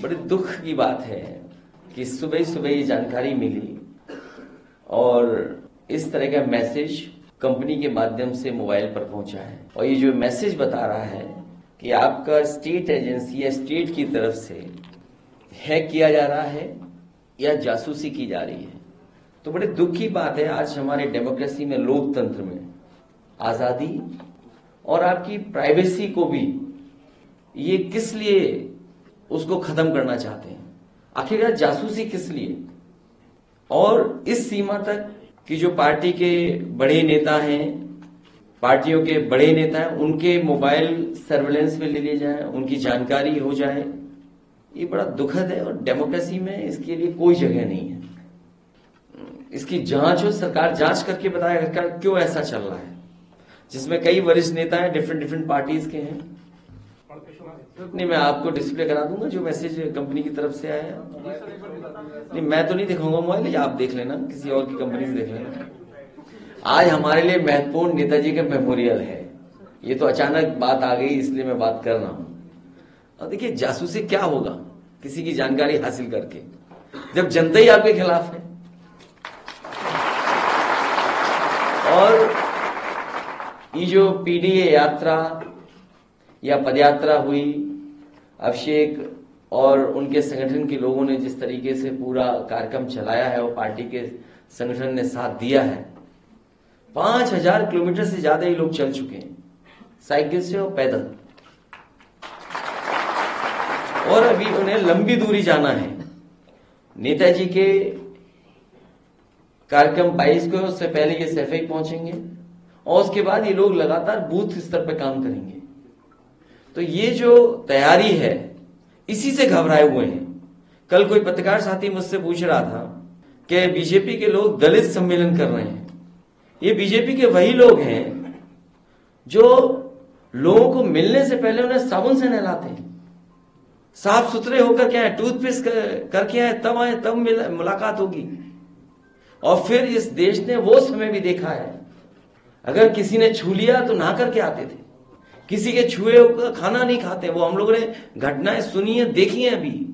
बड़े दुख की बात है कि सुबह सुबह ये जानकारी मिली और इस तरह का मैसेज कंपनी के माध्यम से मोबाइल पर पहुँचा है। और ये जो मैसेज बता रहा है कि आपका स्टेट एजेंसी या स्टेट की तरफ़ से हैक किया जा रहा है या जासूसी की जा रही है। तो बड़े दुख की बात है, आज हमारे डेमोक्रेसी में लोकतंत्र में आज़ादी और आपकी प्राइवेसी को भी ये किस लिए उसको खत्म करना चाहते हैं। आखिरकार जासूसी किस लिए? और इस सीमा तक कि जो पार्टी के बड़े नेता हैं, पार्टियों के बड़े नेता हैं, उनके मोबाइल सर्वेलेंस में ले लिए जाए, उनकी जानकारी हो जाए, ये बड़ा दुखद है और डेमोक्रेसी में इसके लिए कोई जगह नहीं है। इसकी जाँच हो सरकार जाँच करके बताएगा क्यों ऐसा चल रहा है। जिसमें कई वरिष्ठ नेता हैं डिफरेंट डिफरेंट पार्टीज़ के हैं। नहीं, मैं आपको डिस्प्ले करा दूँगा, जो मैसेज कंपनी की तरफ़ से आया नहीं, मैं तो नहीं दिखाऊँगा मोबाइल आप देख लेना, किसी और की कंपनी से देख लेना। आज हमारे लिए महत्वपूर्ण नेताजी का मेमोरियल है। ये तो अचानक बात आ गई, इसलिए मैं बात कर रहा हूँ। और देखिए, जासूसी क्या होगा, किसी की जानकारी हासिल करके, जब जनता ही आपके खिलाफ है। और ये जो पीडीए यात्रा या पदयात्रा हुई अभिषेक और उनके संगठन के लोगों ने जिस तरीके से पूरा कार्यक्रम चलाया है और पार्टी के संगठन ने साथ दिया है, पाँच हज़ार किलोमीटर से ज़्यादा ही लोग चल चुके हैं। साइकिल से और पैदल। और अभी उन्हें लंबी दूरी जाना है। नेताजी के कार्यक्रम बाईस को उससे पहले ये सैफेक पहुँचेंगे और उसके बाद ये लोग लगातार बूथ स्तर पर काम करेंगे। तो ये जो तैयारी है, इसी से घबराए हुए हैं। कल कोई पत्रकार साथी मुझसे पूछ रहा था कि बीजेपी के लोग दलित सम्मेलन कर रहे हैं। ये बीजेपी के वही लोग हैं जो लोगों को मिलने से पहले उन्हें साबुन से नहलाते हैं। साफ़ सुथरे होकर के आए, टूथपेस्ट करके आए, तब आए, तब मुलाकात होगी। और फिर इस देश ने वो समय भी देखा है। अगर किसी ने छू लिया तो नहा करके आते थे। किसी के छुए का खाना नहीं खाते, वो हम लोगों ने घटनाएँ सुनी है, देखी है अभी।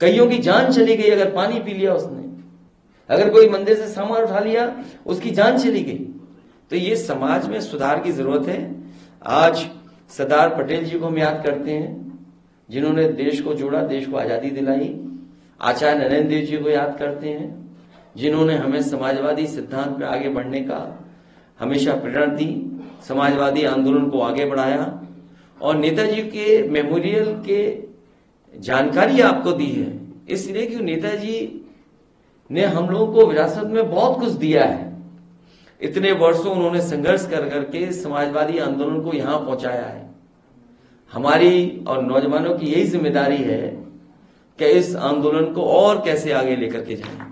कईयों की जान चली गई, अगर पानी पी लिया उसने। अगर कोई मंदिर से सामान उठा लिया, उसकी जान चली गई। तो ये समाज में सुधार की ज़रूरत है। आज सरदार पटेल जी को हम याद करते हैं, जिन्होंने देश को जोड़ा, देश को आज़ादी दिलाई। आचार्य नरेंद्र देव जी को याद करते हैं, जिन्होंने हमें समाजवादी सिद्धांत पर आगे बढ़ने का हमेशा प्रेरणा दी। समाजवादी आंदोलन को आगे बढ़ाया और नेताजी के मेमोरियल के जानकारी आपको दी है। इसलिए कि नेताजी ने हम लोगों को विरासत में बहुत कुछ दिया है। इतने वर्षों उन्होंने संघर्ष कर करके समाजवादी आंदोलन को यहाँ पहुँचाया है। हमारी और नौजवानों की यही ज़िम्मेदारी है कि इस आंदोलन को और कैसे आगे लेकर के जाए।